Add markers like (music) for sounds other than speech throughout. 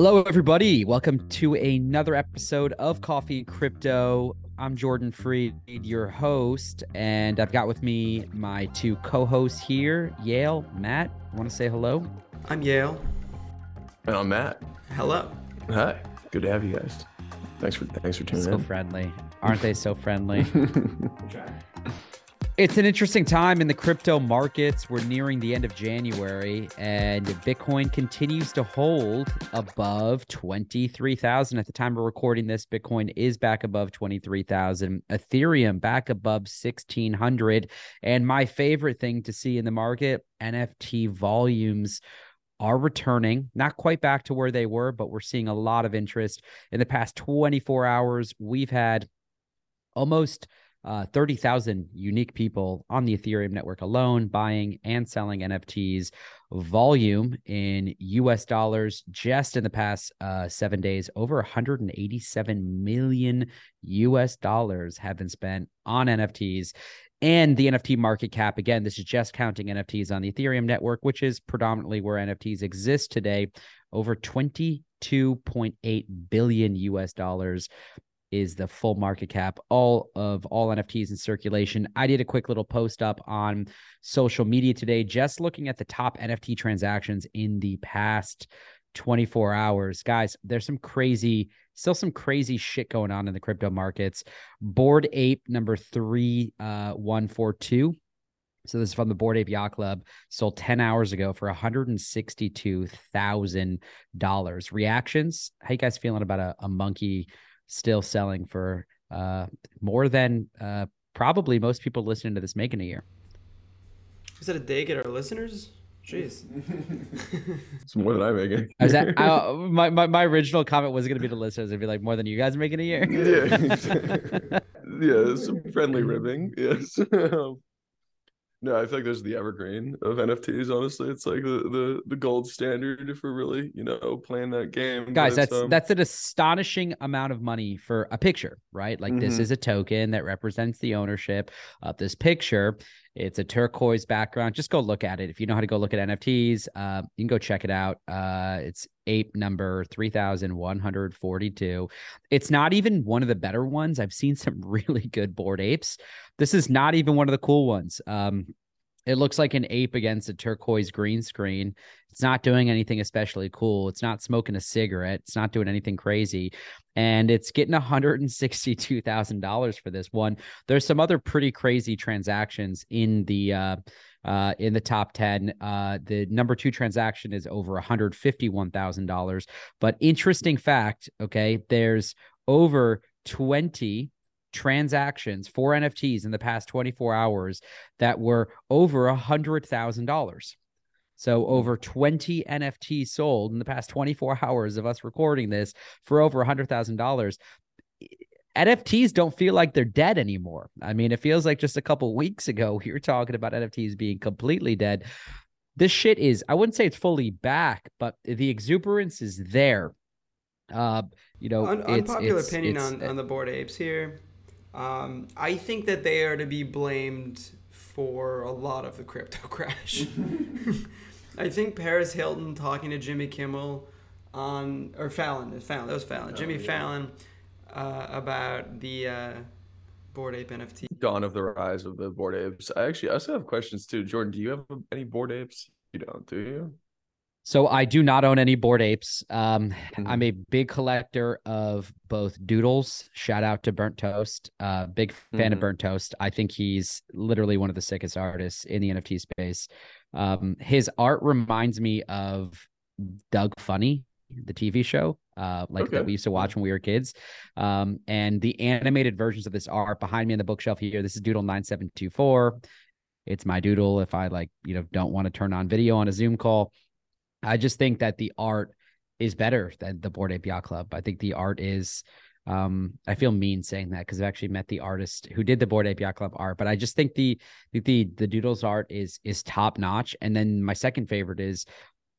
Hello, everybody. Welcome to another episode of Coffee and Crypto. I'm Jordan Fried, your host, and I've got with me my two co-hosts here, Yale, Matt. Want to say hello? I'm Yale. And I'm Matt. Hello. Hi. Good to have you guys. Thanks for thanks for tuning So in. So friendly, aren't they? So friendly. (laughs) (laughs) It's an interesting time in the crypto markets. We're nearing the end of January, and Bitcoin continues to hold above 23,000. At the time of recording this, Bitcoin is back above 23,000. Ethereum back above 1,600. And my favorite thing to see in the market NFT volumes are returning, not quite back to where they were, but we're seeing a lot of interest. In the past 24 hours, we've had almost uh, 30,000 unique people on the Ethereum network alone buying and selling NFTs. Volume in US dollars just in the past uh, seven days, over 187 million US dollars have been spent on NFTs. And the NFT market cap, again, this is just counting NFTs on the Ethereum network, which is predominantly where NFTs exist today, over 22.8 billion US dollars is the full market cap all of all NFTs in circulation. I did a quick little post up on social media today just looking at the top NFT transactions in the past 24 hours. Guys, there's some crazy still some crazy shit going on in the crypto markets. Bored Ape number 3142 uh, so this is from the Bored Ape Yacht Club, sold 10 hours ago for $162,000. Reactions? How you guys feeling about a, a monkey still selling for uh, more than uh, probably most people listening to this making a year. Is that a dig at our listeners? Jeez. (laughs) (laughs) it's more than I'm making. I was at, I, my, my, my original comment was going to be to listeners. It'd be like more than you guys are making a year. yeah. (laughs) yeah, some friendly ribbing. Yes. No, I feel like there's the evergreen of NFTs. Honestly, it's like the the, the gold standard if we're really you know playing that game. Guys, that's um... that's an astonishing amount of money for a picture, right? Like mm-hmm. this is a token that represents the ownership of this picture. It's a turquoise background. Just go look at it. If you know how to go look at NFTs, uh, you can go check it out. Uh, it's ape number 3142. It's not even one of the better ones. I've seen some (laughs) really good bored apes. This is not even one of the cool ones. Um, it looks like an ape against a turquoise green screen. It's not doing anything especially cool. It's not smoking a cigarette. It's not doing anything crazy. And it's getting $162,000 for this one. There's some other pretty crazy transactions in the uh, uh, in the top 10. Uh, the number two transaction is over $151,000. But interesting fact, okay, there's over 20 transactions for NFTs in the past 24 hours that were over a hundred thousand dollars. So over 20 NFTs sold in the past 24 hours of us recording this for over a hundred thousand dollars. NFTs don't feel like they're dead anymore. I mean, it feels like just a couple weeks ago (laughs) we were talking about NFTs being completely dead. This shit is, I wouldn't say it's fully back, but the exuberance is there. Uh, you know, Un- unpopular it's, opinion it's, on, on the bored apes here. Um, I think that they are to be blamed for a lot of the crypto (laughs) crash. (laughs) I think Paris Hilton talking to Jimmy Kimmel on or Fallon, Fallon that was Fallon, oh, Jimmy yeah. Fallon uh, about the uh, bored ape NFT. Dawn of the rise of the Bored apes. I actually I also have questions too. Jordan, do you have any Bored apes? You don't, do you? So I do not own any bored apes. Um, mm-hmm. I'm a big collector of both doodles. Shout out to Burnt Toast. Uh, big fan mm-hmm. of Burnt Toast. I think he's literally one of the sickest artists in the NFT space. Um, his art reminds me of Doug Funnie, the TV show, uh, like okay. that we used to watch when we were kids. Um, and the animated versions of this art behind me on the bookshelf here. This is Doodle nine seven two four. It's my doodle if I like, you know, don't want to turn on video on a Zoom call. I just think that the art is better than the Bored Ape Yacht Club. I think the art is um, I feel mean saying that because I've actually met the artist who did the Bored Ape Yacht Club art, but I just think the the the Doodles art is is top notch. And then my second favorite is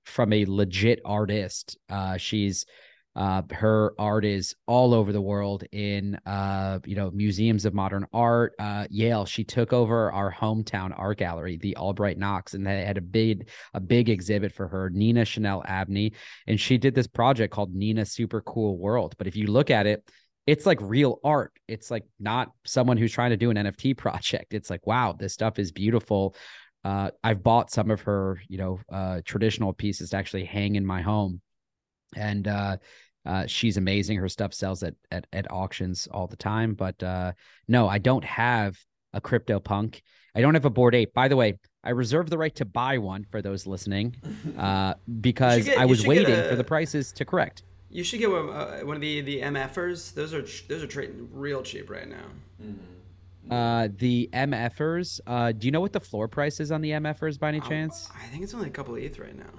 from a legit artist. Uh, she's Uh, her art is all over the world in uh, you know museums of modern art. Uh, Yale, she took over our hometown art gallery, the Albright Knox, and they had a big a big exhibit for her, Nina Chanel Abney, and she did this project called Nina Super Cool World. But if you look at it, it's like real art. It's like not someone who's trying to do an NFT (laughs) project. It's like, wow, this stuff is beautiful. Uh, I've bought some of her, you know, uh, traditional pieces to actually hang in my home, and uh, uh, she's amazing. Her stuff sells at, at at auctions all the time. But uh, no, I don't have a crypto punk. I don't have a bored Ape. By the way, I reserve the right to buy one for those listening, (laughs) uh, because get- I was waiting a- for the prices to correct. You should get one, uh, one of the the MFers. Those are those are trading real cheap right now. Uh, the MFers. Uh, do you know what the floor price is on the MFers by any Um, chance? I think it's only a couple of ETH right now.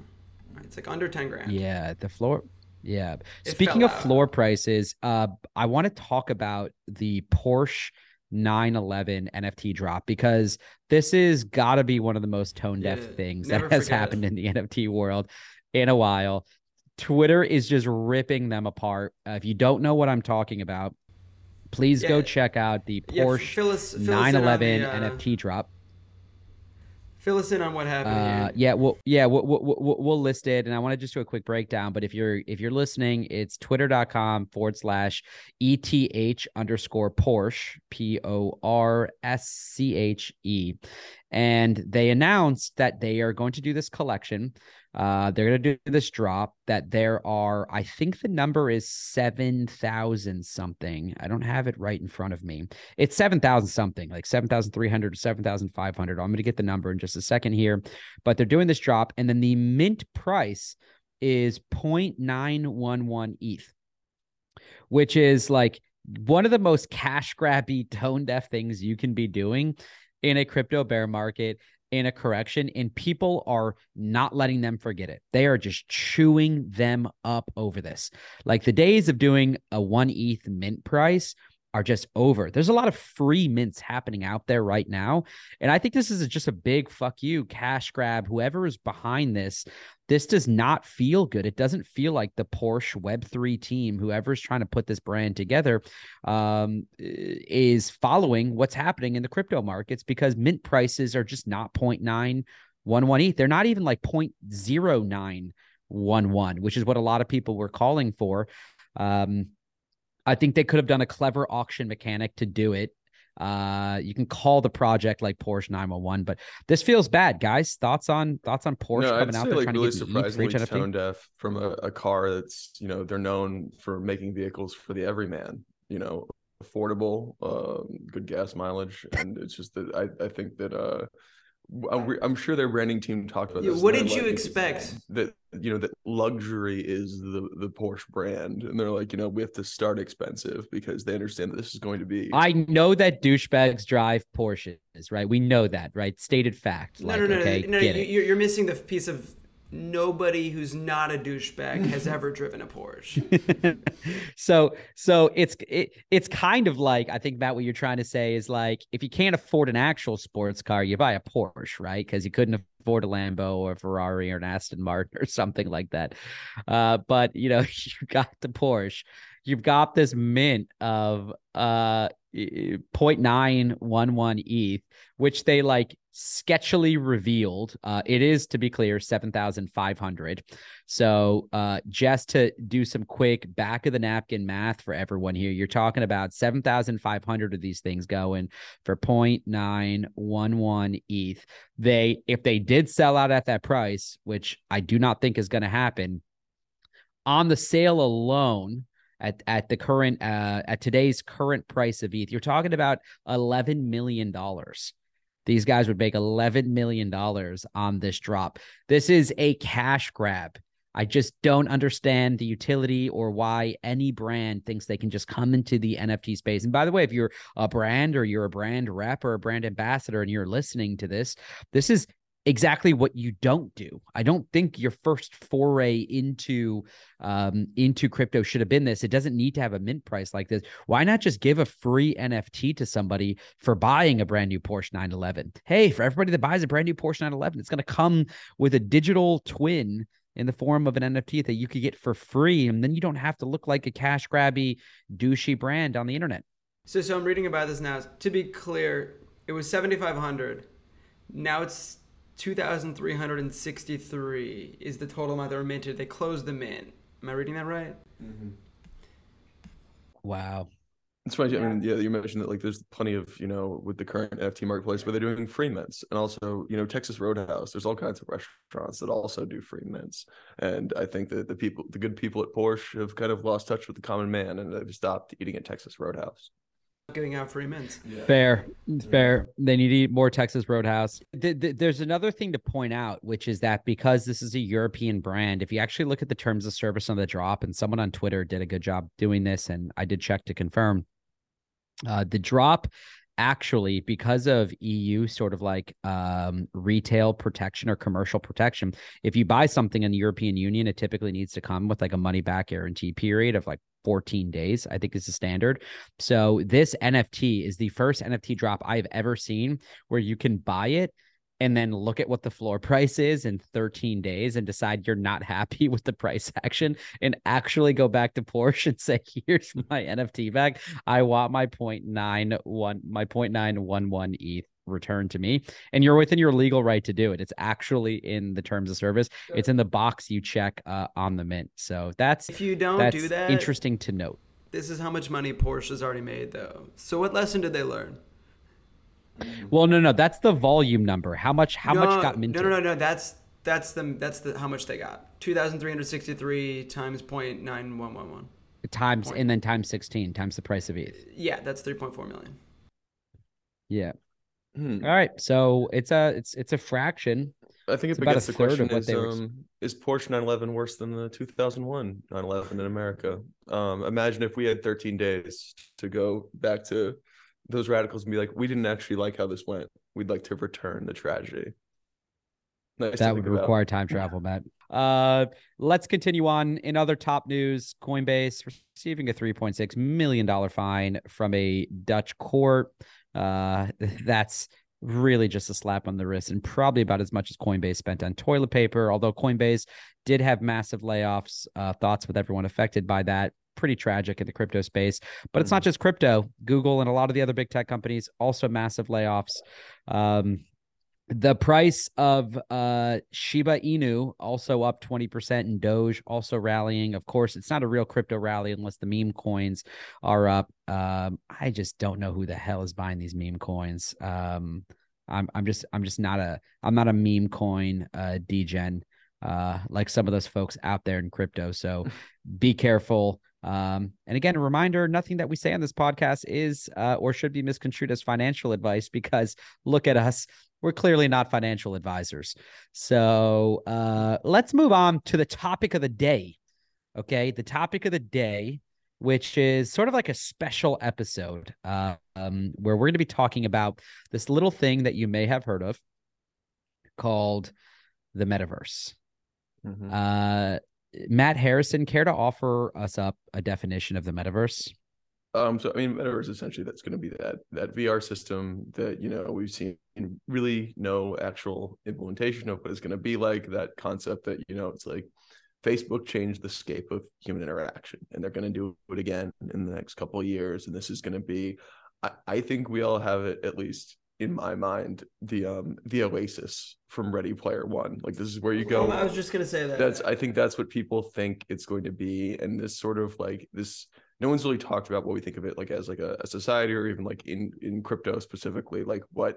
It's like under ten grand. Yeah, the floor. Yeah. It Speaking of out. floor prices, uh, I want to talk about the Porsche 911 NFT drop because this is got to be one of the most tone deaf Yeah, things that has forget it. happened in the NFT world in a while. Twitter is just ripping them apart. Uh, if you don't know what I'm talking about, please go check out the Yeah, Porsche fill us, fill us on 911 the, uh, NFT drop. Fill us in on what happened Uh, here. yeah, we'll yeah we'll, we'll we'll list it, and I want to just do a quick breakdown. But if you're if you're listening, it's twitter.com forward slash eth underscore Porsche p o r s c h e, and they announced that they are going to do this collection. Uh, they're going to do this drop. That there are, I think the number is seven thousand something. I don't have it right in front of me it's 7,000 something, like 7,300 or 7,500. I'm going to get the number in just a second here, but they're doing this drop. And then the mint price is 0.911 ETH, which is like one of the most cash grabby, tone deaf things you can be doing in a crypto bear market in a correction and people are not letting them forget it. They are just chewing them up over this. Like the days of doing a 1 ETH mint price are just over. There's a lot of free mints happening out there right now. And I think this is just a big fuck you cash grab. Whoever is behind this, this does not feel good. It doesn't feel like the Porsche Web3 team, whoever's trying to put this brand together, um, is following what's happening in the crypto markets because mint prices are just not 0.911 ETH. They're not even like 0.0911, which is what a lot of people were calling for. Um, I think they could have done a clever auction mechanic to do it. Uh, you can call the project like Porsche 911, but this feels bad, guys. Thoughts on thoughts on Porsche no, coming I'd out say there like trying really to get the ETH for surprisingly each tone deaf from a, a car that's you know they're known for making vehicles for the everyman. You know, affordable, um, good gas mileage, and it's just that I I think that uh. Uh, I'm, sure their branding team talked about Yeah, this. what did you like, expect? That you know that luxury is the the Porsche brand, and they're like, you know, we have to start expensive because they understand that this is going to be. I know that douchebags drive Porsches, right? We know that, right? Stated fact. No, like, no, no, okay, no, no. get You, it. you're, you're missing the piece of nobody who's not a douchebag has ever (laughs) driven a Porsche. (laughs) so so it's it, it's kind of like I think Matt what you're trying to say is like if you can't afford an actual sports car you buy a Porsche right? Because you couldn't afford a Lambo or a Ferrari or an Aston Martin or (laughs) something like that. Uh but you know you got the Porsche. You've got this mint of uh 0.911 ETH which they like sketchily revealed. Uh it is to be clear 7500 so uh just to do some quick back of the napkin math for everyone here you're talking about 7500 of these things going for 0.911 ETH they if they did sell out at that price which I do not think is going to happen on the sale alone at at the current uh at today's current price of ETH. You're talking about 11 million dollars. These guys would make 11 million dollars on this drop. This is a cash grab. I just don't understand the utility or why any brand thinks they can just come into the NFT space. And by the way, if you're a brand or you're a brand rep or a brand ambassador and you're listening to this, this is exactly what you don't do. I don't think your first foray into um into crypto should have been this. It doesn't need to have a mint price like this. Why not just give a free NFT to somebody for buying a brand new Porsche 911? Hey, for everybody that buys a brand new Porsche 911, it's going to come with a digital twin in the form of an NFT that you could get for free, and then you don't have to look like a cash grabby, douchey brand on the internet. So, so I'm reading about this now. To be clear, it was 7,500. Now it's 2,363 is the total amount that were minted. They closed the mint. Am I reading that right? Mm-hmm. Wow. It's funny. I mean, yeah, you mentioned that like there's plenty of you know with the current NFT marketplace where they're doing free mints, and also you know Texas Roadhouse. There's all kinds of restaurants that also do free mints, and I think that the people, the good people at Porsche, have kind of lost touch with the common man, and they've stopped eating at Texas Roadhouse giving out free mints. Yeah. Fair, fair. They need to eat more Texas Roadhouse. There's another thing to point out, which is that because this is a European brand, if you actually look at the terms of service on the drop, and someone on Twitter did a good job doing this, and I did check to confirm, uh, the drop actually because of EU sort of like um, retail protection or commercial protection. If you buy something in the European Union, it typically needs to come with like a money back guarantee period of like 14 days, I think is the standard. So this NFT is the first NFT drop I've ever seen where you can buy it and then look at what the floor (laughs) price is in 13 days and decide you're not happy (laughs) with the price action and actually go back to Porsche and say, (laughs) here's my NFT back. I want my 0.91, my 0.911 ETH returned to me. And you're within your legal right to do it. It's actually in the terms of service. Sure. It's in the box you check uh, on the mint. So that's if you don't do that, interesting to note. This is how much money Porsche has already made, though. So what lesson did they learn? Well, no, no, that's the volume number. How much? How no, much got minted? No, no, no, no. That's that's the that's the how much they got. Two thousand three hundred sixty three times point nine one one one. Times point. and then times sixteen times the price of ETH. Yeah, that's three point four million. Yeah. Hmm. All right, so it's a it's it's a fraction. I think it's about a the question is, um, is Porsche 911 worse than the 2001 911 in America? Um, imagine if we had 13 days to go back to those radicals and be like, we didn't actually like how this went. We'd like to return the tragedy. Nice that would about. require time travel, (laughs) Matt. Uh, let's continue on. In other top news, Coinbase receiving a $3.6 million fine from a Dutch court. Uh, (laughs) that's really just a slap on the wrist and probably about as much as Coinbase spent on toilet paper. Although Coinbase did have massive layoffs, uh, thoughts with everyone affected by that pretty tragic in the crypto space. But it's not mm. just crypto. Google and a lot of the other big tech companies also massive layoffs. Um, the price of uh, Shiba Inu also up 20% and Doge also rallying. Of course, it's not a real crypto rally unless the meme coins are up. Um, I just don't know who the hell is buying these meme coins. Um, I'm I'm just I'm just not a I'm not a meme coin uh degen uh like some of those folks out there in crypto. So (laughs) be careful. Um, and again, a reminder nothing that we say on this podcast is uh, or should be misconstrued as financial advice because look at us. We're clearly not financial advisors. So uh, let's move on to the topic of the day. Okay. The topic of the day, which is sort of like a special episode uh, um, where we're going to be talking about this little thing that you may have heard of called the metaverse. Mm-hmm. Uh, Matt Harrison, care to offer us up a definition of the metaverse? Um, so I mean, metaverse essentially that's going to be that that VR system that you know we've seen really no actual implementation of what it's going to be like. That concept that you know it's like Facebook changed the scape of human interaction, and they're going to do it again in the next couple of years. And this is going to be, I, I think we all have it at least in my mind the um the oasis from ready player one. Like this is where you go. I was just gonna say that. That's i think that's what people think it's going to be and this sort of like this no one's really talked about what we think of it like as like a, a society or even like in in crypto specifically like what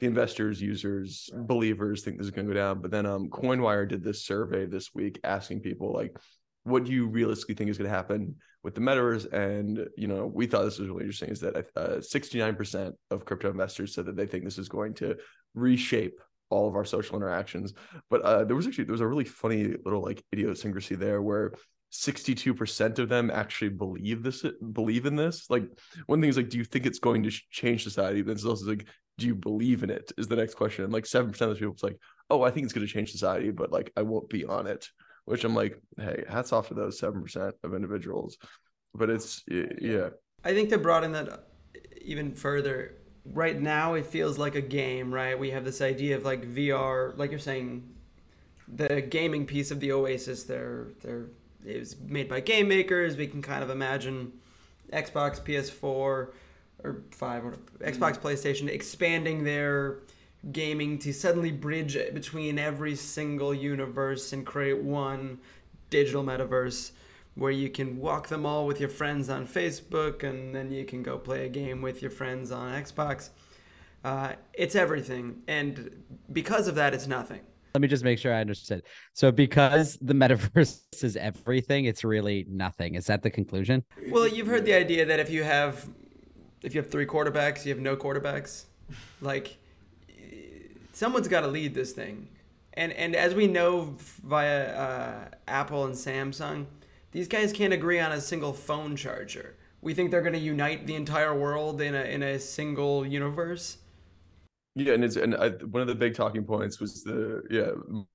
the investors users believers think this is going to go down. But then um coinwire did this survey this week asking people like what do you realistically think is going to happen with the metaverse? And you know, we thought this was really interesting. Is that uh, sixty-nine percent of crypto investors said that they think this is going to reshape all of our social interactions. But uh, there was actually there was a really funny little like idiosyncrasy there where 62% of them actually believe this believe in this like one thing is like do you think it's going to change society then it's also like do you believe in it is the next question and like 7% of those people it's like oh i think it's going to change society but like i won't be on it which I'm like, hey, hats off to those seven percent of individuals. But it's yeah. I think to broaden that uh, even further, right now it feels like a game, right? We have this idea of like VR, like you're saying, the gaming piece of the Oasis. They're they're it was made by game makers. We can kind of imagine Xbox, PS4, or five, or Xbox, mm-hmm. PlayStation expanding their gaming to suddenly bridge between every single universe and create one digital metaverse where you can walk them all with your friends on Facebook and then you can go play a game with your friends on Xbox. Uh, it's everything. And because of that, it's nothing. Let me just make sure I understood. So, because the metaverse (laughs) is everything, it's really nothing. Is that the conclusion? Well, you've heard the idea that if you have if you have three quarterbacks, you have no quarterbacks. Like someone's got to lead this thing. And and as we know via uh, Apple and Samsung, these guys can't agree on a single phone charger. We think they're going to unite the entire world in a in a single universe. Yeah, and it's and I, one of the big talking points was the yeah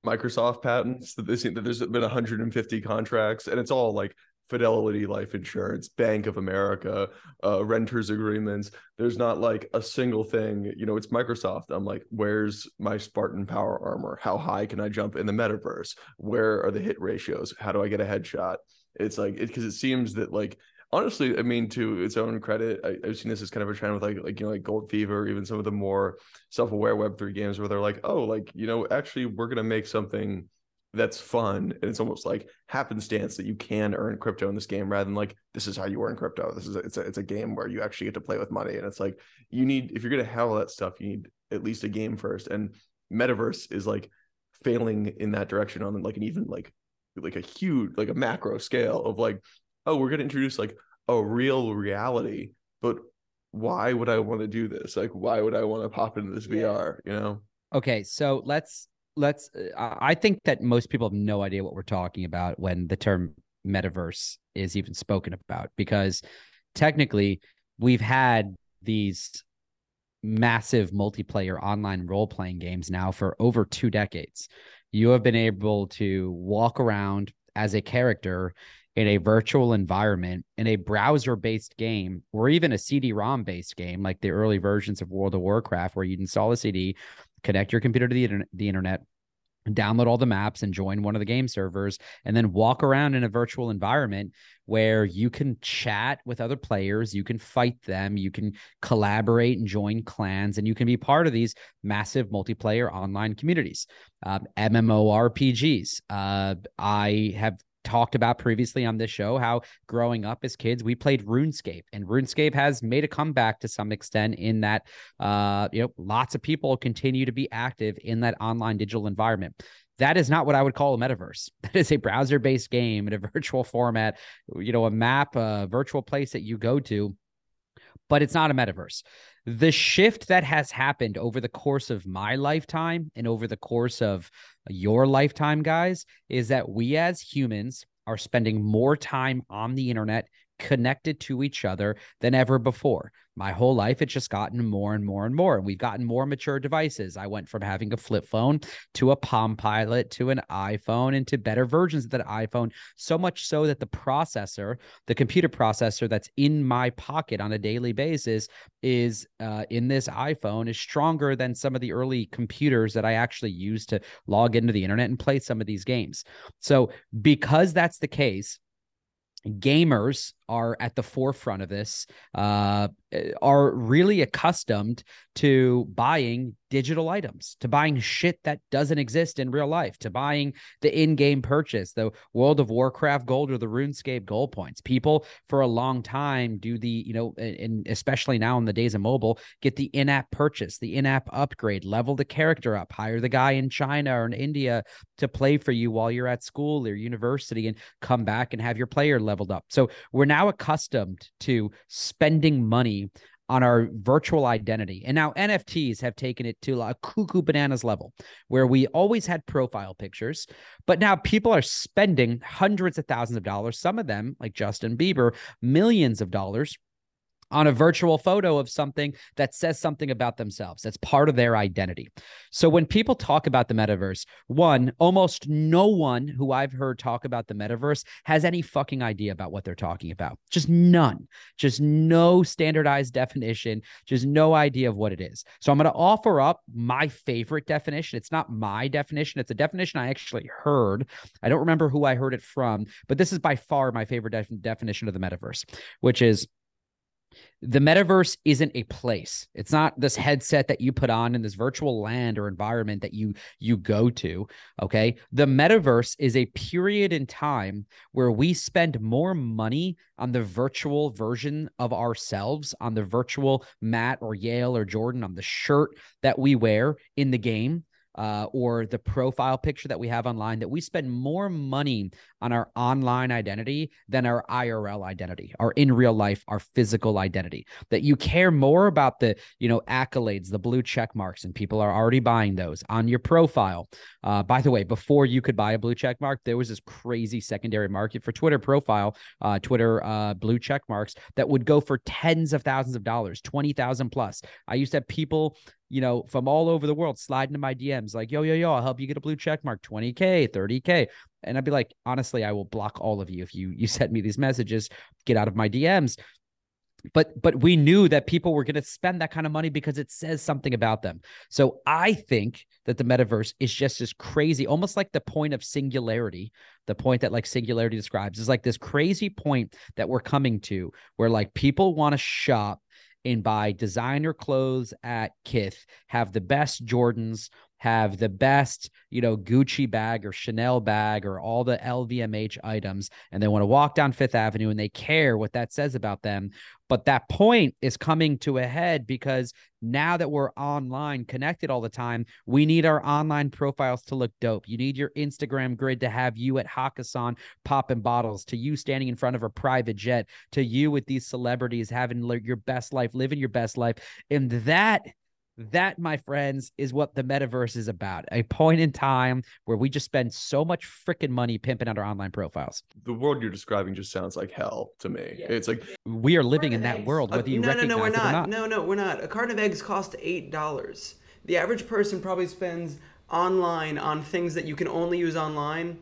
Microsoft patents that they seem that there's been 150 contracts, and it's all like Fidelity Life Insurance, Bank of America, uh, renters agreements. There's not like a single thing. You know, it's Microsoft. I'm like, where's my Spartan power armor? How high can I jump in the metaverse? Where are the hit ratios? How do I get a headshot? It's like because it, it seems that like honestly, I mean, to its own credit, I, have seen this as kind of a trend with like like you know like Gold Fever, even some of the more self-aware Web three games where they're like, oh, like you know, actually, we're gonna make something that's fun. And it's almost like happenstance that you can earn crypto in this game rather than like this is how you earn crypto. This is a, it's a, it's a game where you actually get to play with money. And it's like you need if you're going to have all that stuff you need at least a game first. And metaverse is like failing in that direction on like an even like like a huge like a macro scale of like oh we're going to introduce like a real reality but why would i want to do this? Like why would i want to pop into this yeah. vr you know? Okay so let's let's uh, i think that most people have no idea what we're talking about when the term metaverse is even spoken about because technically we've had these massive multiplayer online role playing games now for over two decades. You have been able to walk around as a character in a virtual environment in a browser based game or even a CD-ROM based game like the early versions of World of Warcraft where you'd install a CD, connect your computer to the, internet, the internet, download all the maps and join one of the game servers and then walk around in a virtual environment where you can chat with other players you can fight them you can collaborate and join clans and you can be part of these massive multiplayer online communities. Um, mmorpgs uh, i have talked about previously on this show how growing up as kids we played RuneScape and RuneScape has made a comeback to some extent in that uh you know lots of people continue to be active in that online digital environment that is not what I would call a metaverse. (laughs) That is a browser based game in a (laughs) virtual format, you know, a map, a virtual place that you go to, but it's not a metaverse the shift that has happened over the course of my lifetime and over the course of your lifetime, guys, is that we as humans are spending more time on the internet connected to each other than ever before. My whole life, it's just gotten more and more and more. and We've gotten more mature devices. I went from having a flip phone to a Palm Pilot to an iPhone and to better versions of that iPhone. So much so that the processor, the computer processor that's in my pocket on a daily basis, is uh, in this iPhone is stronger than some of the early computers that I actually used to log into the internet and play some of these games. So, because that's the case, gamers are at the forefront of this uh, are really accustomed to buying digital items to buying shit that doesn't exist in real life to buying the in-game purchase the world of warcraft gold or the runescape gold points. People for a long time do the you know and especially now in the days of mobile get the in-app purchase the in-app upgrade level the character up hire the guy in china or in india to play for you while you're at school or university and come back and have your player leveled up. So we're now now accustomed to spending money on our virtual identity. And now NFTs have taken it to a cuckoo bananas level where we always had profile pictures, but now people are spending hundreds of thousands of dollars, some of them, like Justin Bieber, millions of dollars on a virtual photo of something that says something about themselves. That's part of their identity. So when people talk about the metaverse, one, almost no one who I've heard talk about the metaverse has any fucking idea about what they're talking about. Just none. Just no standardized definition, just no idea of what it is. So I'm going to offer up my favorite definition. It's not my definition, it's a definition I actually heard. I don't remember who I heard it from, but this is by far my favorite def- definition of the metaverse, which is the metaverse isn't a place. It's not this headset that you put on in this virtual land or environment that you you go to okay? The metaverse is a period in time where we spend more money on the virtual version of ourselves on the virtual matt or yale or jordan on the shirt that we wear in the game uh, or the profile picture that we have online that we spend more money on our online identity than our IRL identity, our in real life, our physical identity. That you care more about the, you know, accolades, the blue check marks, and people are already buying those on your profile. Uh, by the way, before you could buy a blue check mark, there was this crazy secondary market for Twitter profile, uh, Twitter uh, blue check marks that would go for tens of thousands of dollars, 20,000 plus. I used to have people you know, from all over the world slide into my DMs like, yo, yo, yo, I'll help you get a blue check mark, 20K, 30K. And I'd be like, honestly, I will block all of you if you you (laughs) send me these messages, get out of my DMs. But but we knew that people were going to spend that kind of money because it says something about them. So I think that the metaverse is just as crazy, almost like the point of singularity, the point that like singularity describes is like this crazy point that we're coming to where like people want to shop and buy designer clothes at Kith, have the best Jordans, have the best, you know, Gucci bag or Chanel bag or all the LVMH items, and they want to walk down Fifth Avenue and they care what that says about them. But that point is coming to a head because now that we're online connected all the time, we need our online profiles to look dope. You need your Instagram grid to have you at Hakkasan popping bottles, to you standing in front of a private jet, to you with these celebrities having your best life, living your best life. And that that, my friends, is what the metaverse is about. A point in time where we just spend so much freaking money pimping out our online profiles. The world you're describing just sounds like hell to me. Yeah. It's like we are living in that world, whether you no, recognize no, no, we're not. not. No, no, we're not. A carton of eggs cost eight dollars. The average person probably spends online on things that you can only use online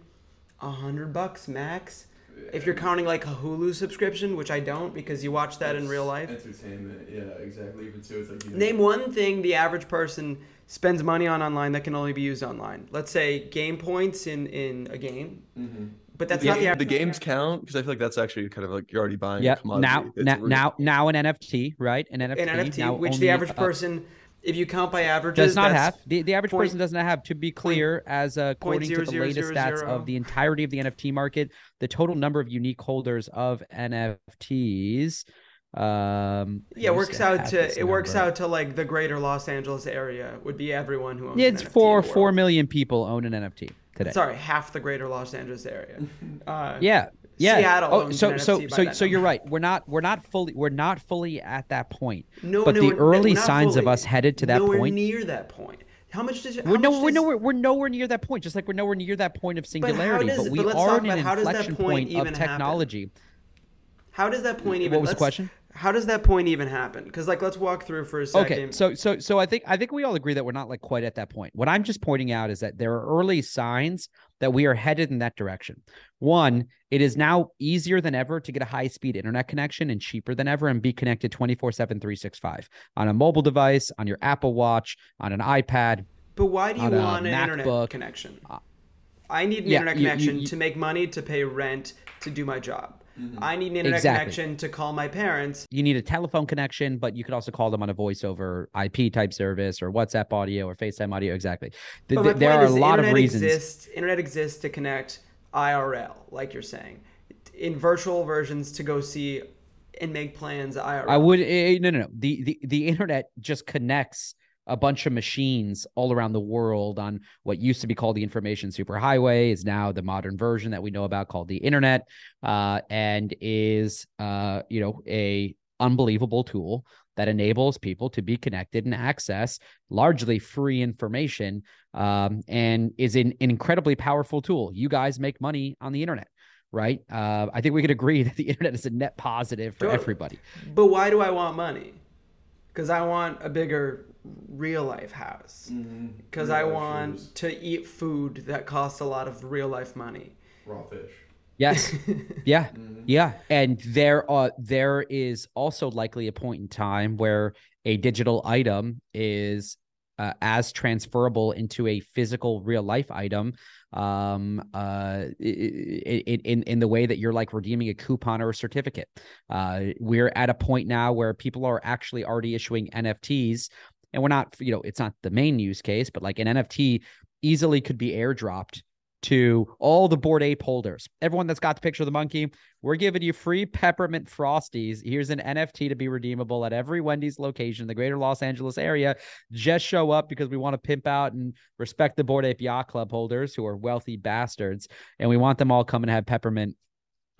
a hundred bucks max if you're counting like a Hulu subscription, which I don't because you watch that in real life. Entertainment, yeah, exactly. Even so, it's like you know, name one thing the average person spends money on online that can only be used online. Let's say game points in in a game. Mm-hmm. But that's the, not the, the games count because I feel like that's actually kind of like you're already buying. Yeah. Now, now, now, now an NFT, right? An NFT. An NFT, which the average uh, person if you count by averages, does not have the, the average point, person does not have. To be clear, point, as uh, according zero, to the zero, latest zero, stats of the entirety of the NFT market, the total number of unique holders of NFTs. Um, yeah, it works out to it number. works out to like the greater Los Angeles area would be everyone who owns. Yeah, it's four four million people own an NFT today. Sorry, half the greater Los Angeles area. (laughs) Uh, yeah, yeah. Seattle. Oh, so so so so you're right. We're not we're not fully we're not fully at that point. No, but no, the early signs fully, of us headed to that nowhere point. near that point. How much does we're no, we're does, nowhere we're nowhere near that point. Just like we're nowhere near that point of singularity, but, but we but are in an inflection point, point of technology. Happen? How does that point even? What was the question? How does that point even happen? Because like, let's walk through for a second. Okay, so so so I think I think we all agree that we're not like quite at that point. What I'm just pointing out is that there are early signs that we are headed in that direction. One, it is now easier than ever to get a high speed internet connection and cheaper than ever and be connected 24 7, 365 on a mobile device, on your Apple Watch, on an iPad. But why do you want an MacBook. internet connection? I need an yeah, internet connection you, you, to make money, to pay rent, to do my job. Mm-hmm. I need an internet exactly. connection to call my parents. You need a telephone connection, but you could also call them on a voice over IP type service or WhatsApp audio or FaceTime audio. Exactly. The, the, there are a lot of reasons. Exists, internet exists to connect IRL, like you're saying, in virtual versions to go see and make plans IRL. I would eh, no no no. The the the internet just connects a bunch of machines all around the world on what used to be called the information superhighway is now the modern version that we know about called the internet uh, and is uh, you know a unbelievable tool that enables people to be connected and access largely free information um, and is an, an incredibly powerful tool you guys make money on the internet right? Uh, I think we could agree (laughs) that the internet is a net positive for Totally. everybody. But why do I want money? Because I want a bigger real life house. Because I Real life want shoes. to eat food that costs a lot of real life money. Raw fish. Yes. (laughs) Yeah. Yeah. And there are there is also likely a point in time where a digital item is uh, as transferable into a physical real life item um uh in, in in the way that you're like redeeming a coupon or a certificate uh we're at a point now where people are actually already issuing nfts and we're not you know it's not the main use case but like an nft easily could be airdropped to all the bored ape holders. Everyone that's got the picture of the monkey, we're giving you free peppermint frosties. Here's an NFT to be redeemable at every Wendy's location in the greater Los Angeles area. Just show up because we want to pimp out and respect the bored ape yacht club holders who are wealthy bastards. And we want them all come and have peppermint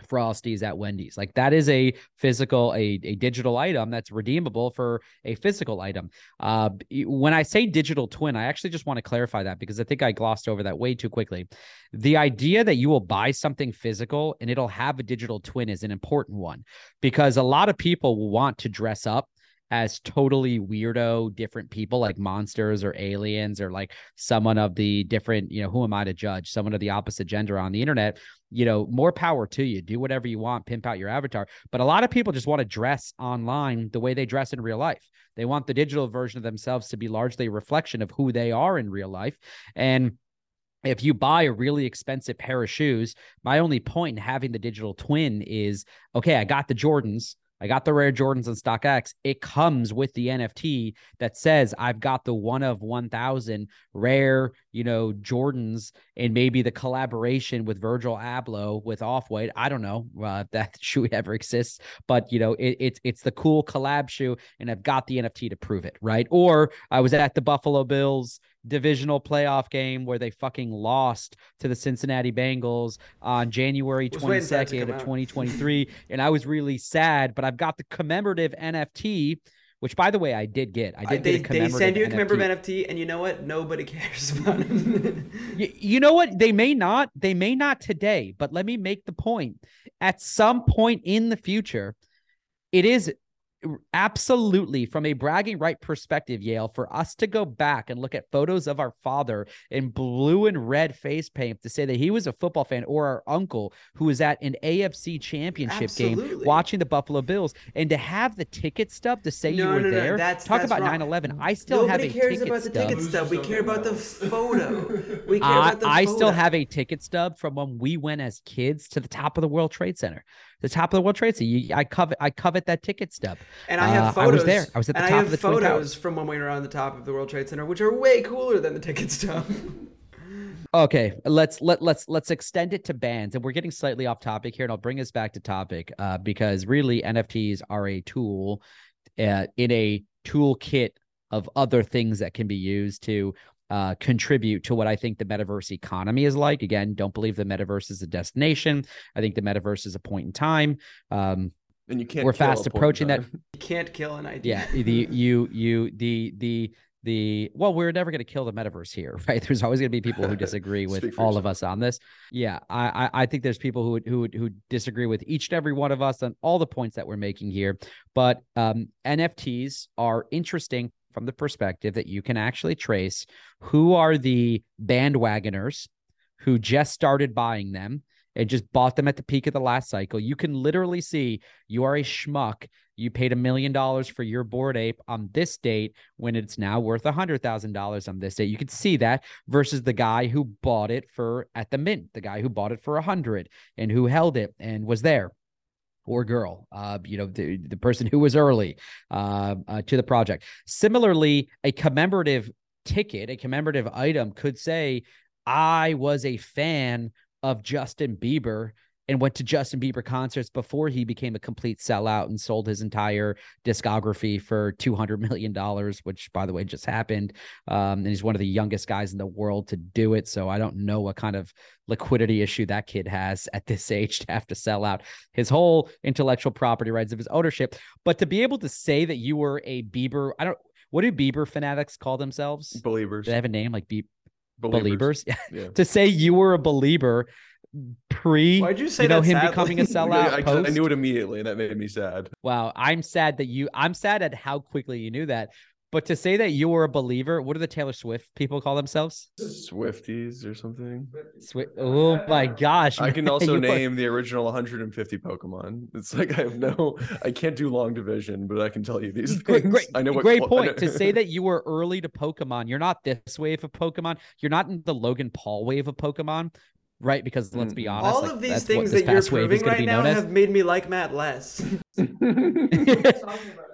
frosties at Wendy's. Like that is a physical, a, a digital item that's redeemable for a physical item. Uh, when I say digital twin, I actually just want to clarify that because I think I glossed over that way too quickly. The idea that you will buy something physical and it'll have a digital twin is an important one because a lot of people will want to dress up as totally weirdo different people like monsters or aliens or like someone of the different you know who am i to judge someone of the opposite gender on the internet you know more power to you do whatever you want pimp out your avatar but a lot of people just want to dress online the way they dress in real life they want the digital version of themselves to be largely a reflection of who they are in real life and if you buy a really expensive pair of shoes, my only point in having the digital twin is okay, I got the Jordans. I got the rare Jordans on StockX. It comes with the NFT that says I've got the one of 1000 rare, you know, Jordans and maybe the collaboration with Virgil Abloh with Off-White. I don't know uh, if that (laughs) shoe ever exists, but you know, it, it's it's the cool collab shoe and I've got the NFT to prove it, right? Or I was at the Buffalo Bills divisional playoff game where they fucking lost to the Cincinnati Bengals on January Was waiting for that to 22nd of 2023 and I was really sad but I've got the commemorative NFT which by the way I did get. I I- did they, get they send you a commemorative NFT, and you know what? Nobody (laughs) cares about it. Y- you know what? They may not they may not today but let me make the point. At some point in the future it is absolutely from a bragging right perspective yale for us to go back and look at photos of our father in blue and red face paint to say that he was a football fan or our uncle who was at an afc championship game watching the buffalo bills and to have the ticket stub to say you were no, no, there that's- talk that's about wrong. 9-11 i still Nobody have a cares ticket about the stub ticket stub. We care about the photo. We care I, about the I photo. still have a ticket stub from when we went as kids to the top of the World Trade Center. The top of the World Trade Center. You, I covet I covet that ticket stub. And I have Uh, photos. I was there. I was at the top I have of the photos from when we were on the top of the World Trade Center, which are way cooler than the ticket stub. (laughs) Okay, let's let let's let's extend it to bands, and we're getting slightly off topic here, and I'll bring us back to topic uh, because really NFTs are a tool uh, in a toolkit of other things that can be used to uh, contribute to what I think the metaverse economy is like. Again, don't believe the metaverse is a destination. I think the metaverse is a point in time. Um, And you can't. we're fast approaching that. (laughs) you can't kill an idea. Yeah, the you you the the the well, we're never going to kill the metaverse here, (laughs) right? There's always going to be people who (laughs) disagree with Speak for all of us on this. Yeah, I I, I think there's people who would- who would- who disagree with each and every one of us on all the points that we're making here. But um, NFTs are interesting from the perspective that you can actually trace who are the bandwagoners who just started buying them and just bought them at the peak of the last cycle. You can literally see you are a schmuck. You paid a million dollars for your bored ape on this date when it's now worth a hundred thousand dollars on this date. You could see that versus the guy who bought it for at the mint, the guy who bought it for a hundred and who held it and was there or girl, uh, you know, the, the person who was early uh, uh, to the project. Similarly, a commemorative ticket, a commemorative item could say, I was a fan of Justin Bieber and went to Justin Bieber concerts before he became a complete sellout and sold his entire discography for $200 million, which, by the way, just happened. Um, and he's one of the youngest guys in the world to do it. So I don't know what kind of liquidity issue that kid has at this (laughs) age to have to sell out his whole intellectual property rights of his ownership. But to be able to say that you were a Bieber, I don't, what do Bieber fanatics call themselves? Believers. Do they have a name like Be- Believers. believers? (laughs) Yeah. to say you were a believer pre Why'd you say you know that him sadly? becoming a (laughs) sellout I, I. I knew it immediately, and that made me sad. Wow, I'm sad that you. I'm sad at how quickly you knew that. But to say that you were a believer, what do the Taylor Swift people call themselves? Swifties or something. Swift. Oh my gosh! I can also you are- name the original 150 Pokemon. It's like I have no, I can't do long division, but I can tell you these Great, things. great, I know what great point. know- to say (laughs) that you were early to Pokemon, you're not this wave of Pokemon. You're not in the Logan Paul wave of Pokemon, right? Because let's be Mm. honest, All like, of these things that you're past proving right now known have made me like Matt less. (laughs) (laughs)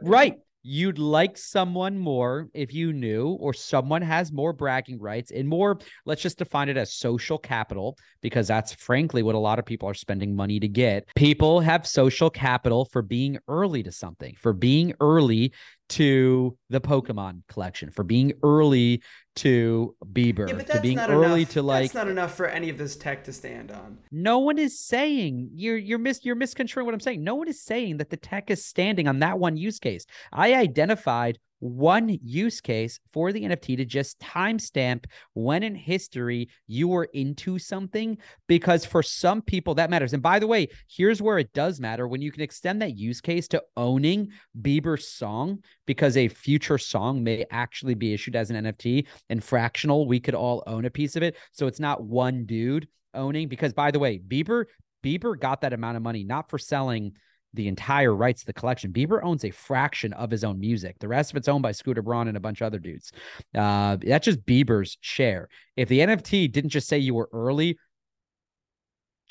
Right. You'd like someone more if you knew, or someone has more bragging rights and more, let's just define it as social capital, because that's frankly what a lot of people are spending money to get. People have social capital for being early to something, for being early to the Pokemon collection, for being early to Bieber, Yeah, to being not early enough. to like That's not enough for any of this tech to stand on. no one is saying you're you're mis you're misconstruing what I'm saying. No one is saying that the tech is standing on that one use case. I identified one use case for the NFT to just timestamp when in history you were into something because for some people that matters. And by the way, here's where it does matter when you can extend that use case to owning Bieber's song because a future song may actually be issued as an NFT and fractional we could all own a piece of it. So it's not one dude owning because by the way, Bieber Bieber got that amount of money not for selling the entire rights to the collection. Bieber owns a fraction of his own music. The rest of it's owned by Scooter Braun and a bunch of other dudes. Uh, that's just Bieber's share. If the NFT didn't just say you were early,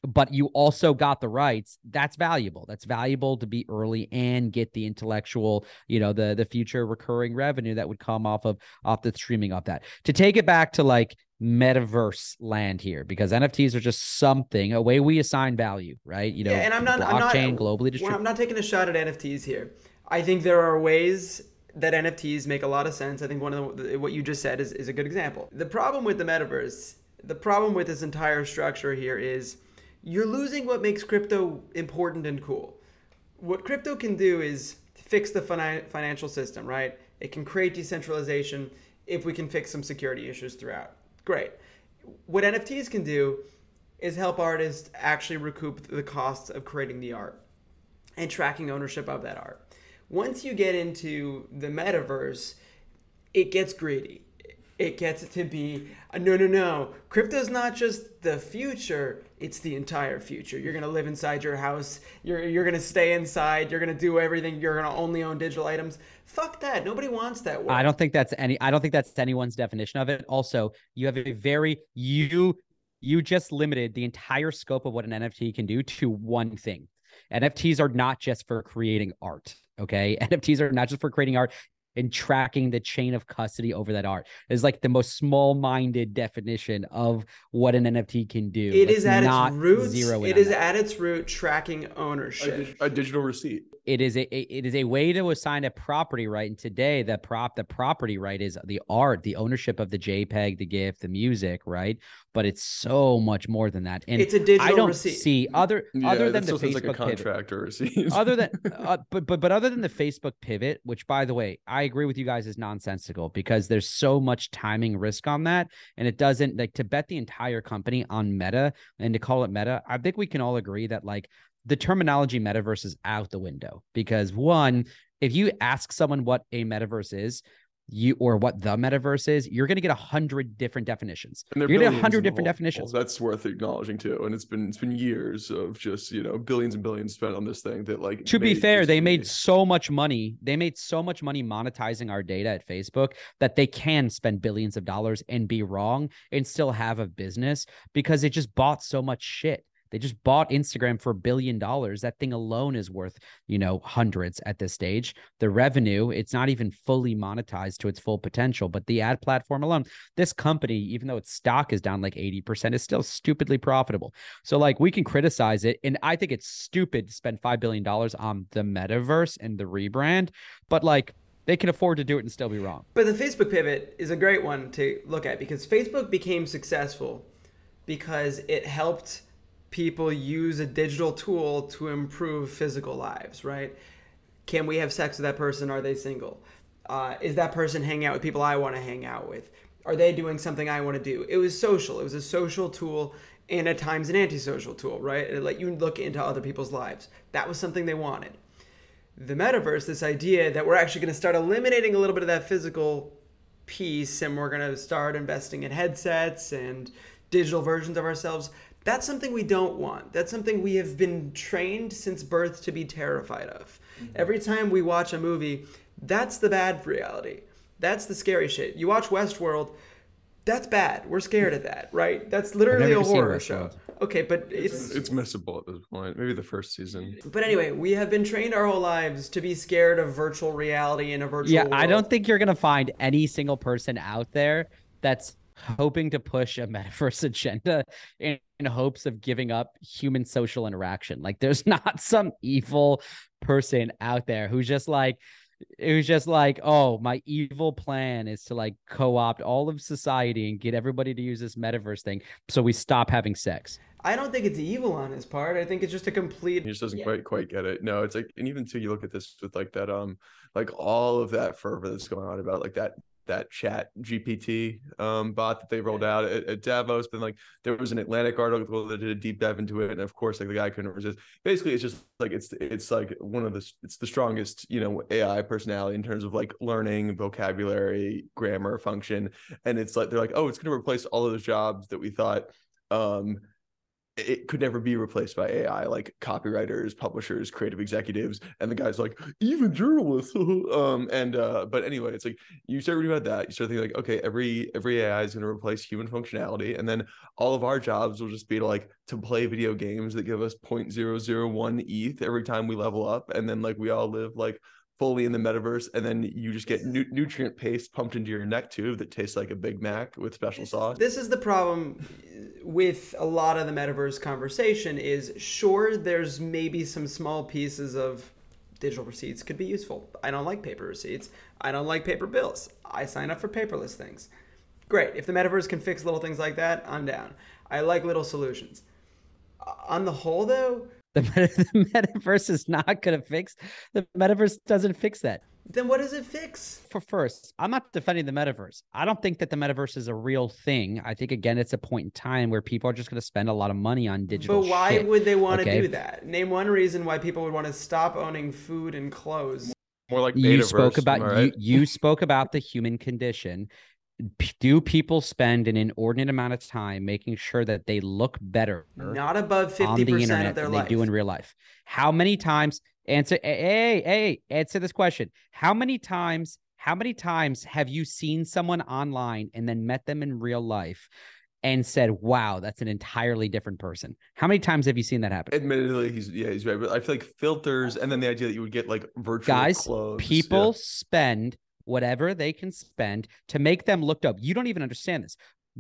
but you also got the rights, that's valuable. That's valuable to be early and get the intellectual, you know, the the future recurring revenue that would come off of off the streaming of that. To take it back to like metaverse land here because NFTs are just something, a way we assign value, right? You know, yeah, and I'm not. I'm not. blockchain globally distributed. I'm not taking a shot at NFTs here. I think there are ways that NFTs make a lot of sense. I think one of the what you just said is, is a good example. The problem with the metaverse, the problem with this entire structure here is you're losing what makes crypto important and cool. What crypto can do is fix the fina- financial system, right? It can create decentralization if we can fix some security issues throughout. Great. What NFTs can do is help artists actually recoup the costs of creating the art and tracking ownership of that art. Once you get into the metaverse, it gets greedy. It gets to be uh, no, no, no. Crypto's not just the future; it's the entire future. You're gonna live inside your house. You're you're gonna stay inside. You're gonna do everything. You're gonna only own digital items. Fuck that. Nobody wants that. I don't think that's any I don't think that's anyone's definition of it. Also, you have a very you you just limited the entire scope of what an NFT can do to one thing. NFTs are not just for creating art, okay? (laughs) NFTs are not just for creating art and tracking the chain of custody over that art. is like the most small-minded definition of what an NFT can do. It Let's is at not its roots. zero in It on is that. at its root tracking ownership. dig- a digital receipt. it is a, a- it is a way to assign a property right and today the prop the property right is the art the ownership of the jpeg the gif the music right but it's so much more than that and It's a digital i don't receipt. see other Yeah, other than the still sounds like a facebook pivot or a other than (laughs) uh, but but but other than the Facebook pivot, which by the way, I agree with you guys is nonsensical because there's so much timing risk on that, and it doesn't like to bet the entire company on Meta and to call it Meta. I think we can all agree that like the terminology metaverse is out the window because one, if you ask someone what a metaverse is. You or what the metaverse is, you're going to get a hundred different definitions. And there You're going to get a hundred different definitions. That's worth acknowledging too. And it's been it's been years of just you know billions and billions spent on this thing that like. to be fair, they made so much money. They made so much money monetizing our data at Facebook that they can spend billions of dollars and be wrong and still have a business because it just bought so much shit. They just bought Instagram for a billion dollars. That thing alone is worth, you know, hundreds at this stage. The revenue, it's not even fully monetized to its full potential, but the ad platform alone, this company, even though its stock is down like 80%, is still stupidly profitable. So like we can criticize it, and I think it's stupid to spend five billion dollars on the metaverse and the rebrand, but like they can afford to do it and still be wrong. But the Facebook pivot is a great one to look at because Facebook became successful because it helped people use a digital tool to improve physical lives, right? Can we have sex with that person? Are they single? Uh, is that person hanging out with people I want to hang out with? Are they doing something I want to do? It was social. It was a social tool. and at times an antisocial tool, right? It let you look into other people's lives. That was something they wanted. The metaverse, this idea that we're actually going to start eliminating a little bit of that physical piece and we're going to start investing in headsets and digital versions of ourselves, that's something we don't want. That's something we have been trained since birth to be terrified of. Mm-hmm. Every time we watch a movie, that's the bad reality. That's the scary shit. You watch Westworld, that's bad. We're scared of that, right? That's literally a horror show. Okay, but it's it's missable at this point. Maybe the first season. But anyway, we have been trained our whole lives to be scared of virtual reality and a virtual. Yeah, world. I don't think you're gonna find any single person out there that's hoping to push a metaverse (laughs) agenda in, in hopes of giving up human social interaction. Like, there's (laughs) not some evil person out there who's just like, it was just like, oh, my evil plan is to like co-opt all of society and get everybody to use this metaverse thing so we stop having sex. I don't think it's evil on his part. I think it's just a complete. He just doesn't yeah. quite quite get it. No, it's like, and even too, you look at this with like that, um, like all of that fervor that's going on about like that that chat GPT um, bot that they rolled out at, at, Davos. But like there was an Atlantic article that did a deep dive into it, and of course, like the guy couldn't resist. Basically, it's just like it's it's like one of the it's the strongest you know AI personality in terms of like learning, vocabulary, grammar, function, and it's like they're like, oh, it's going to replace all of those jobs that we thought um it could never be replaced by AI, like copywriters, publishers, creative executives, and the guy's like even journalists. (laughs) um, and uh, but anyway, it's like you start reading about that, you start thinking like, okay, every every AI is going to replace human functionality, and then all of our jobs will just be to like to play video games that give us 0.001 ETH every time we level up, and then like we all live like fully in the metaverse, and then you just get nu- nutrient paste pumped into your neck tube that tastes like a Big Mac with special sauce. This is the problem uh, with a lot of the metaverse conversation. Is sure there's maybe some small pieces of digital receipts could be useful. I don't like paper receipts. I don't like paper bills. I sign up for paperless things. Great. If the metaverse can fix little things like that, I'm down. I like little solutions. On the whole, though, (laughs) the, meta- the metaverse is not going to fix. The metaverse doesn't fix that. Then what does it fix? For first, I'm not defending the metaverse. I don't think that the metaverse is a real thing. I think again, it's a point in time where people are just going to spend a lot of money on digital. But why shit, would they want okay? to do that? Name one reason why people would want to stop owning food and clothes. More like you spoke about right? you, you spoke about the human condition do people spend an inordinate amount of time making sure that they look better not above 50% on the internet of their than life. they do in real life how many times answer hey hey answer this question how many times how many times have you seen someone online and then met them in real life and said, "Wow, that's an entirely different person." How many times have you seen that happen? Admittedly, he's yeah, he's right. But I feel like filters, and then the idea that you would get like virtual guys. Clothes, people yeah. spend whatever they can spend to make them looked up. You don't even understand this.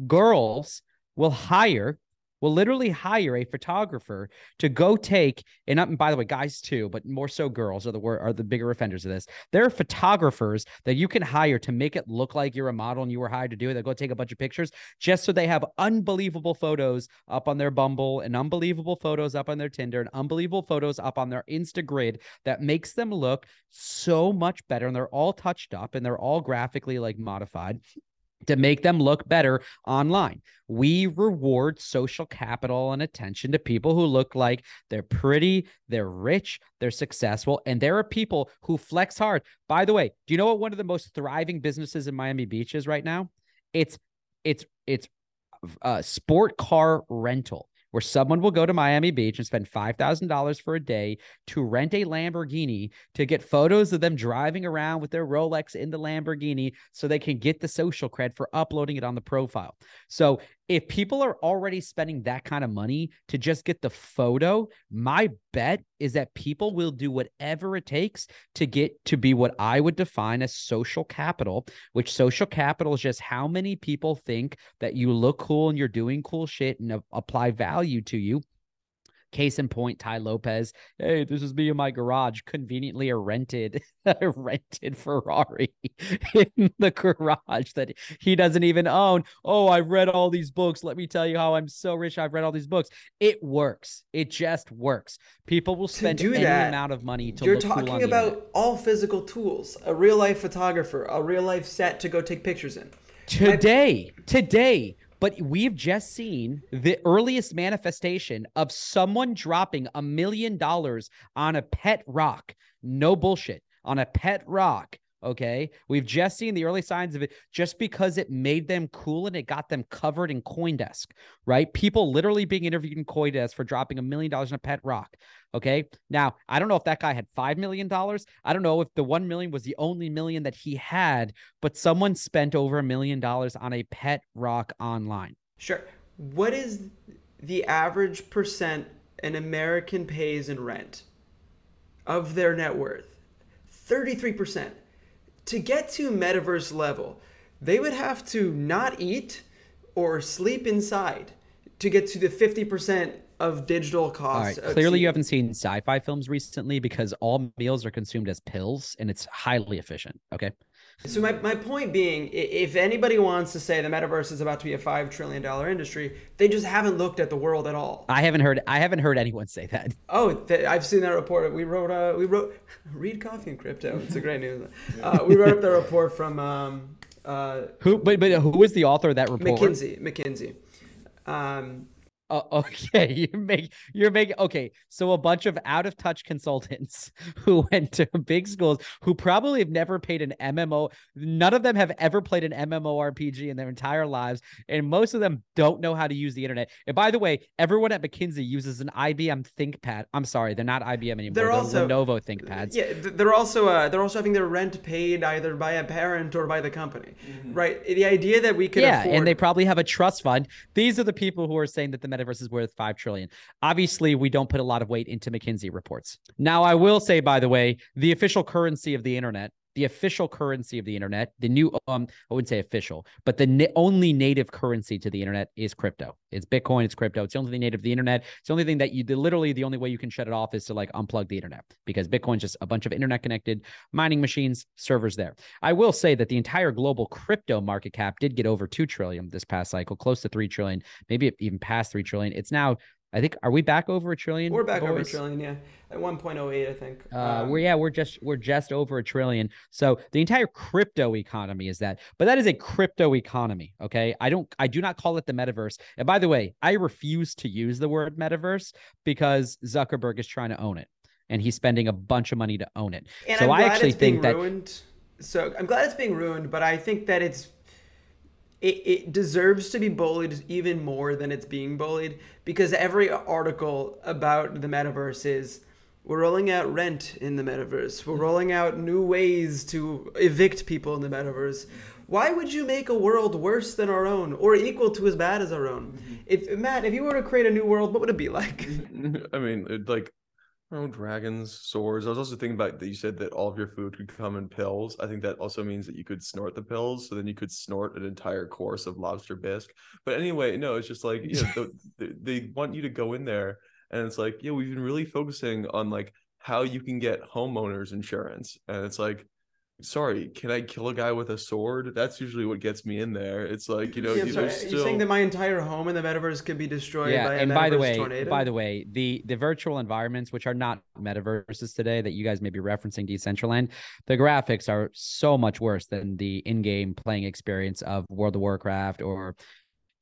Girls will hire will literally hire a photographer to go take and, and by the way guys too but more so girls are the are the bigger offenders of this. There are photographers that you can hire to make it look like you're a model and you were hired to do it. They go take a bunch of pictures just so they have unbelievable photos up on their bumble and unbelievable photos up on their tinder and unbelievable photos up on their instagrid that makes them look so much better and they're all touched up and they're all graphically like modified to make them look better online. We reward social capital and attention to people who look like they're pretty, they're rich, they're successful, and there are people who flex hard. By the way, do you know what one of the most thriving businesses in Miami Beach is right now? It's it's it's uh, sport car rental where someone will go to Miami Beach and spend $5,000 for a day to rent a Lamborghini to get photos of them driving around with their Rolex in the Lamborghini so they can get the social cred for uploading it on the profile. So if people are already spending that kind of money to just get the photo, my bet is that people will do whatever it takes to get to be what I would define as social capital, which social capital is just how many people think that you look cool and you're doing cool shit and apply value to you. Case in point, Tai Lopez. Hey, this is me in my garage, conveniently a rented, a (laughs) rented Ferrari (laughs) in the garage that he doesn't even own. Oh, I've read all these books. Let me tell you how I'm so rich. I've read all these books. It works. It just works. People will spend do any that, amount of money to You're talking cool about all physical tools, a real life photographer, a real life set to go take pictures in. Today, My- today, But we've just seen the earliest manifestation of someone dropping a million dollars on a pet rock. No bullshit. On a pet rock Okay. We've just seen the early signs of it just because it made them cool and it got them covered in Coindesk, right? People literally being interviewed in Coindesk for dropping a million dollars in a pet rock. Okay. Now, I don't know if that guy had $5 million. I don't know if the 1 million was the only million that he had, but someone spent over a million dollars on a pet rock online. Sure. What is the average percent an American pays in rent of their net worth? 33% to get to metaverse level, they would have to not eat or sleep inside to get to the 50% of digital costs. Right. Clearly, you haven't seen sci-fi films recently because all meals are consumed as pills, and it's highly efficient. Okay. So my, my point being, if anybody wants to say the metaverse is about to be a five trillion dollar industry, they just haven't looked at the world at all. I haven't heard I haven't heard anyone say that. (laughs) Oh, th- I've seen that report. We wrote uh, we wrote (laughs) read Coffee and Crypto. It's a great news. (laughs) Uh, we wrote up the report from um, uh, who, but but who was the author of that report? McKinsey. McKinsey. Um, uh, (laughs) okay, you make you're making okay. So a bunch of out of touch consultants (laughs) who went to big schools who probably have never played an MMO. None of them have ever played an MMORPG in their entire lives, and most of them don't know how to use the internet. And by the way, everyone at McKinsey uses an IBM ThinkPad. I'm sorry, they're not IBM anymore. They're, they're also Lenovo ThinkPads. Yeah, they're also uh, they're also having their rent paid either by a parent or by the company, mm-hmm. right? The idea that we could yeah, afford... and they probably have a trust fund. These are the people who are saying that the meta is worth 5 trillion. Obviously, we don't put a lot of weight into McKinsey reports. Now, I will say by the way, the official currency of the internet the official currency of the internet, the new um I wouldn't say official, but the na- only native currency to the internet is crypto. It's Bitcoin, it's crypto. It's the only thing native to the internet. It's the only thing that you literally the only way you can shut it off is to like unplug the internet because Bitcoin's just a bunch of internet connected mining machines, servers there. I will say that the entire global crypto market cap did get over 2 trillion this past cycle, close to 3 trillion, maybe even past 3 trillion. It's now I think are we back over a trillion? We're back boys? over a trillion, yeah. At 1.08, I think. Uh, um, we're yeah, we're just we're just over a trillion. So the entire crypto economy is that, but that is a crypto economy. Okay, I don't, I do not call it the metaverse. And by the way, I refuse to use the word metaverse because Zuckerberg is trying to own it, and he's spending a bunch of money to own it. And so i actually think that. Ruined. So I'm glad it's being ruined, but I think that it's it, it deserves to be bullied even more than it's being bullied because every article about the metaverse is we're rolling out rent in the metaverse. We're mm-hmm. rolling out new ways to evict people in the metaverse. Why would you make a world worse than our own or equal to as bad as our own? Mm-hmm. If Matt, if you were to create a new world, what would it be like? (laughs) I mean, like Oh, dragons, swords. I was also thinking about that you said that all of your food could come in pills. I think that also means that you could snort the pills, so then you could snort an entire course of lobster bisque. But anyway, no, it's just like you know, the, (laughs) they want you to go in there, and it's like, yeah, we've been really focusing on like how you can get homeowners insurance, and it's like, sorry, can I kill a guy with a sword? That's usually what gets me in there. It's like you know, yeah, sorry, still... you're saying that my entire home in the metaverse could be destroyed. Yeah, by and by the way, tornado? by the way, the the virtual environments, which are not metaverses today, that you guys may be referencing Decentraland, the graphics are so much worse than the in-game playing experience of World of Warcraft or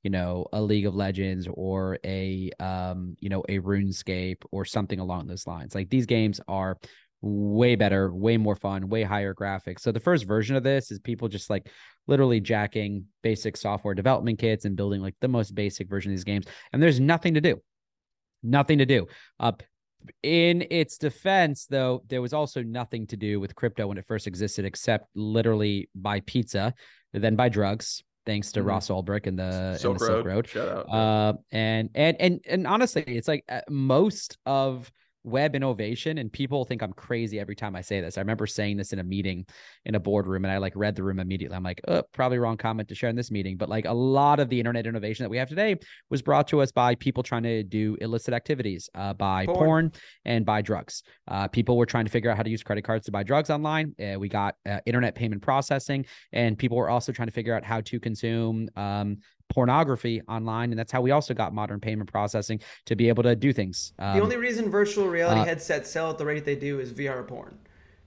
you know a league of legends or a um you know a runescape or something along those lines like these games are way better, way more fun, way higher graphics. So the first version of this is people just like literally jacking basic software development kits and building like the most basic version of these games. And there's nothing to do. Nothing to do. Uh, in its defense, though, there was also nothing to do with crypto when it first existed, except literally buy pizza, then buy drugs, thanks to mm-hmm. Ross Ulbricht and the Silk, and the Silk Road. Road. Shout out. Uh, and and and and honestly, it's like most of web innovation and people think I'm crazy every time I say this. I remember saying this in a meeting in a boardroom and I like read the room immediately. I'm like, oh, probably wrong comment to share in this meeting. But like a lot of the internet innovation that we have today was brought to us by people trying to do illicit activities, uh, by porn. porn and by drugs. Uh, people were trying to figure out how to use credit cards to buy drugs online. Uh, we got uh, internet payment processing and people were also trying to figure out how to consume um, pornography online, and that's how we also got modern payment processing to be able to do things. Um, the only reason virtual reality uh, headsets sell at the rate they do is VR porn.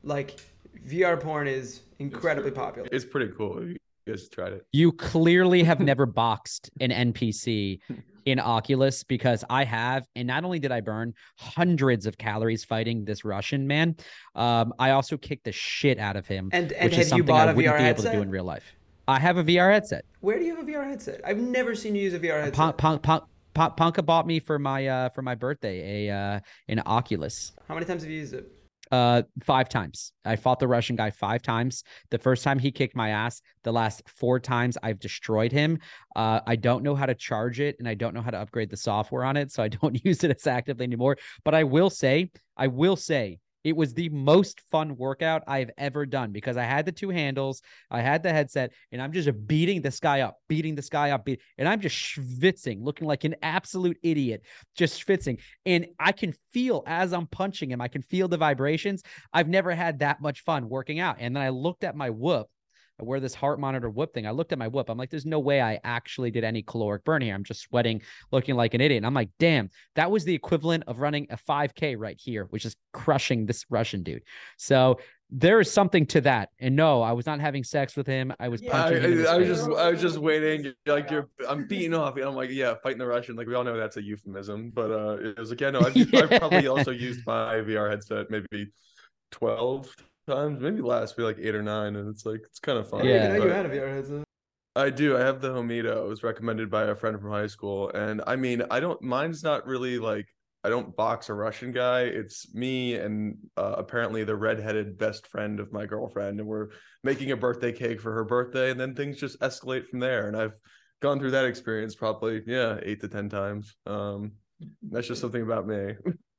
Like VR porn is incredibly it's popular. It's pretty cool. guys tried it. You clearly have never (laughs) boxed an NPC in Oculus because I have, and not only did I burn hundreds of calories fighting this Russian man, um, I also kicked the shit out of him, And and which is have you something bought I a wouldn't VR be able to do in real life. I have a VR headset. Where do you have a VR headset? I've never seen you use a VR headset. Punk, Punk, Punk, Punk, Ponka bought me for my uh for my birthday a uh an Oculus. How many times have you used it? Uh, five times. I fought the Russian guy five times. The first time he kicked my ass. The last four times I've destroyed him. Uh, I don't know how to charge it, and I don't know how to upgrade the software on it, so I don't (laughs) use it as actively anymore. But I will say, I will say, it was the most fun workout I've ever done because I had the two handles, I had the headset, and I'm just beating this guy up, beating this guy up, beat, and I'm just schwitzing, looking like an absolute idiot, just schwitzing. And I can feel as I'm punching him, I can feel the vibrations. I've never had that much fun working out. And then I looked at my whoop. I wear this heart monitor whoop thing. I looked at my whoop. I'm like, there's no way I actually did any caloric burn here. I'm just sweating, looking like an idiot. And I'm like, damn, that was the equivalent of running a 5K right here, which is crushing this Russian dude. So there is something to that. And no, I was not having sex with him. I was Yeah, I, punching him. in I, I was just I was just waiting. Like you're, I'm beating off. And I'm like, yeah, fighting the Russian. Like we all know that's a euphemism, but uh, it was like, yeah, no, (laughs) I've, I've probably also used my VR headset maybe twelve times, maybe last, maybe like eight or nine, and it's like it's kind of fun. I Yeah. you but- had a VR headset. I do. I have the Homito. It was recommended by a friend from high school, and I mean, I don't. Mine's not really like I don't box a Russian guy. It's me and uh, apparently the redheaded best friend of my girlfriend, and we're making a birthday cake for her birthday, and then things just escalate from there. And I've gone through that experience probably yeah eight to ten times. Um, that's just something about me. (laughs)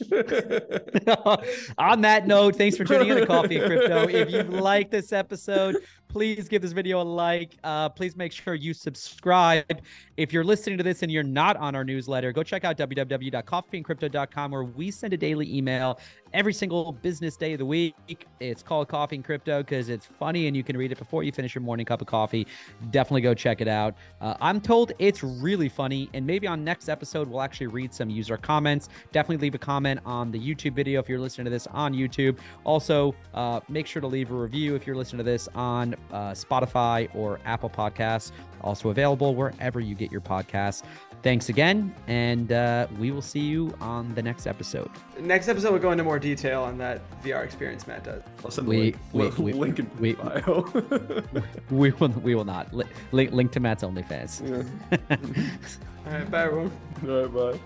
(laughs) On that note, thanks for tuning in to Coffee and Crypto. (laughs) If you like this episode, please give this video a like. Uh, please make sure you subscribe. If you're listening to this and you're not on our newsletter, go check out www.coffeeandcrypto.com where we send a daily email every single business day of the week. It's called Coffee and Crypto because it's funny and you can read it before you finish your morning cup of coffee. Definitely go check it out. Uh, I'm told it's really funny, and maybe on next episode we'll actually read some user comments. Definitely leave a comment on the YouTube video if you're listening to this on YouTube. Also, uh, make sure to leave a review if you're listening to this on uh, Spotify or Apple Podcasts. Also available wherever you get your podcasts. Thanks again, and uh, we will see you on the next episode. Next episode, we'll go into more detail on that VR experience Matt does. I'll send We- link, we- we- link in we- bio. (laughs) We will, we will not. Link, link to Matt's OnlyFans. yeah. (laughs) All right, bye everyone. All right, bye.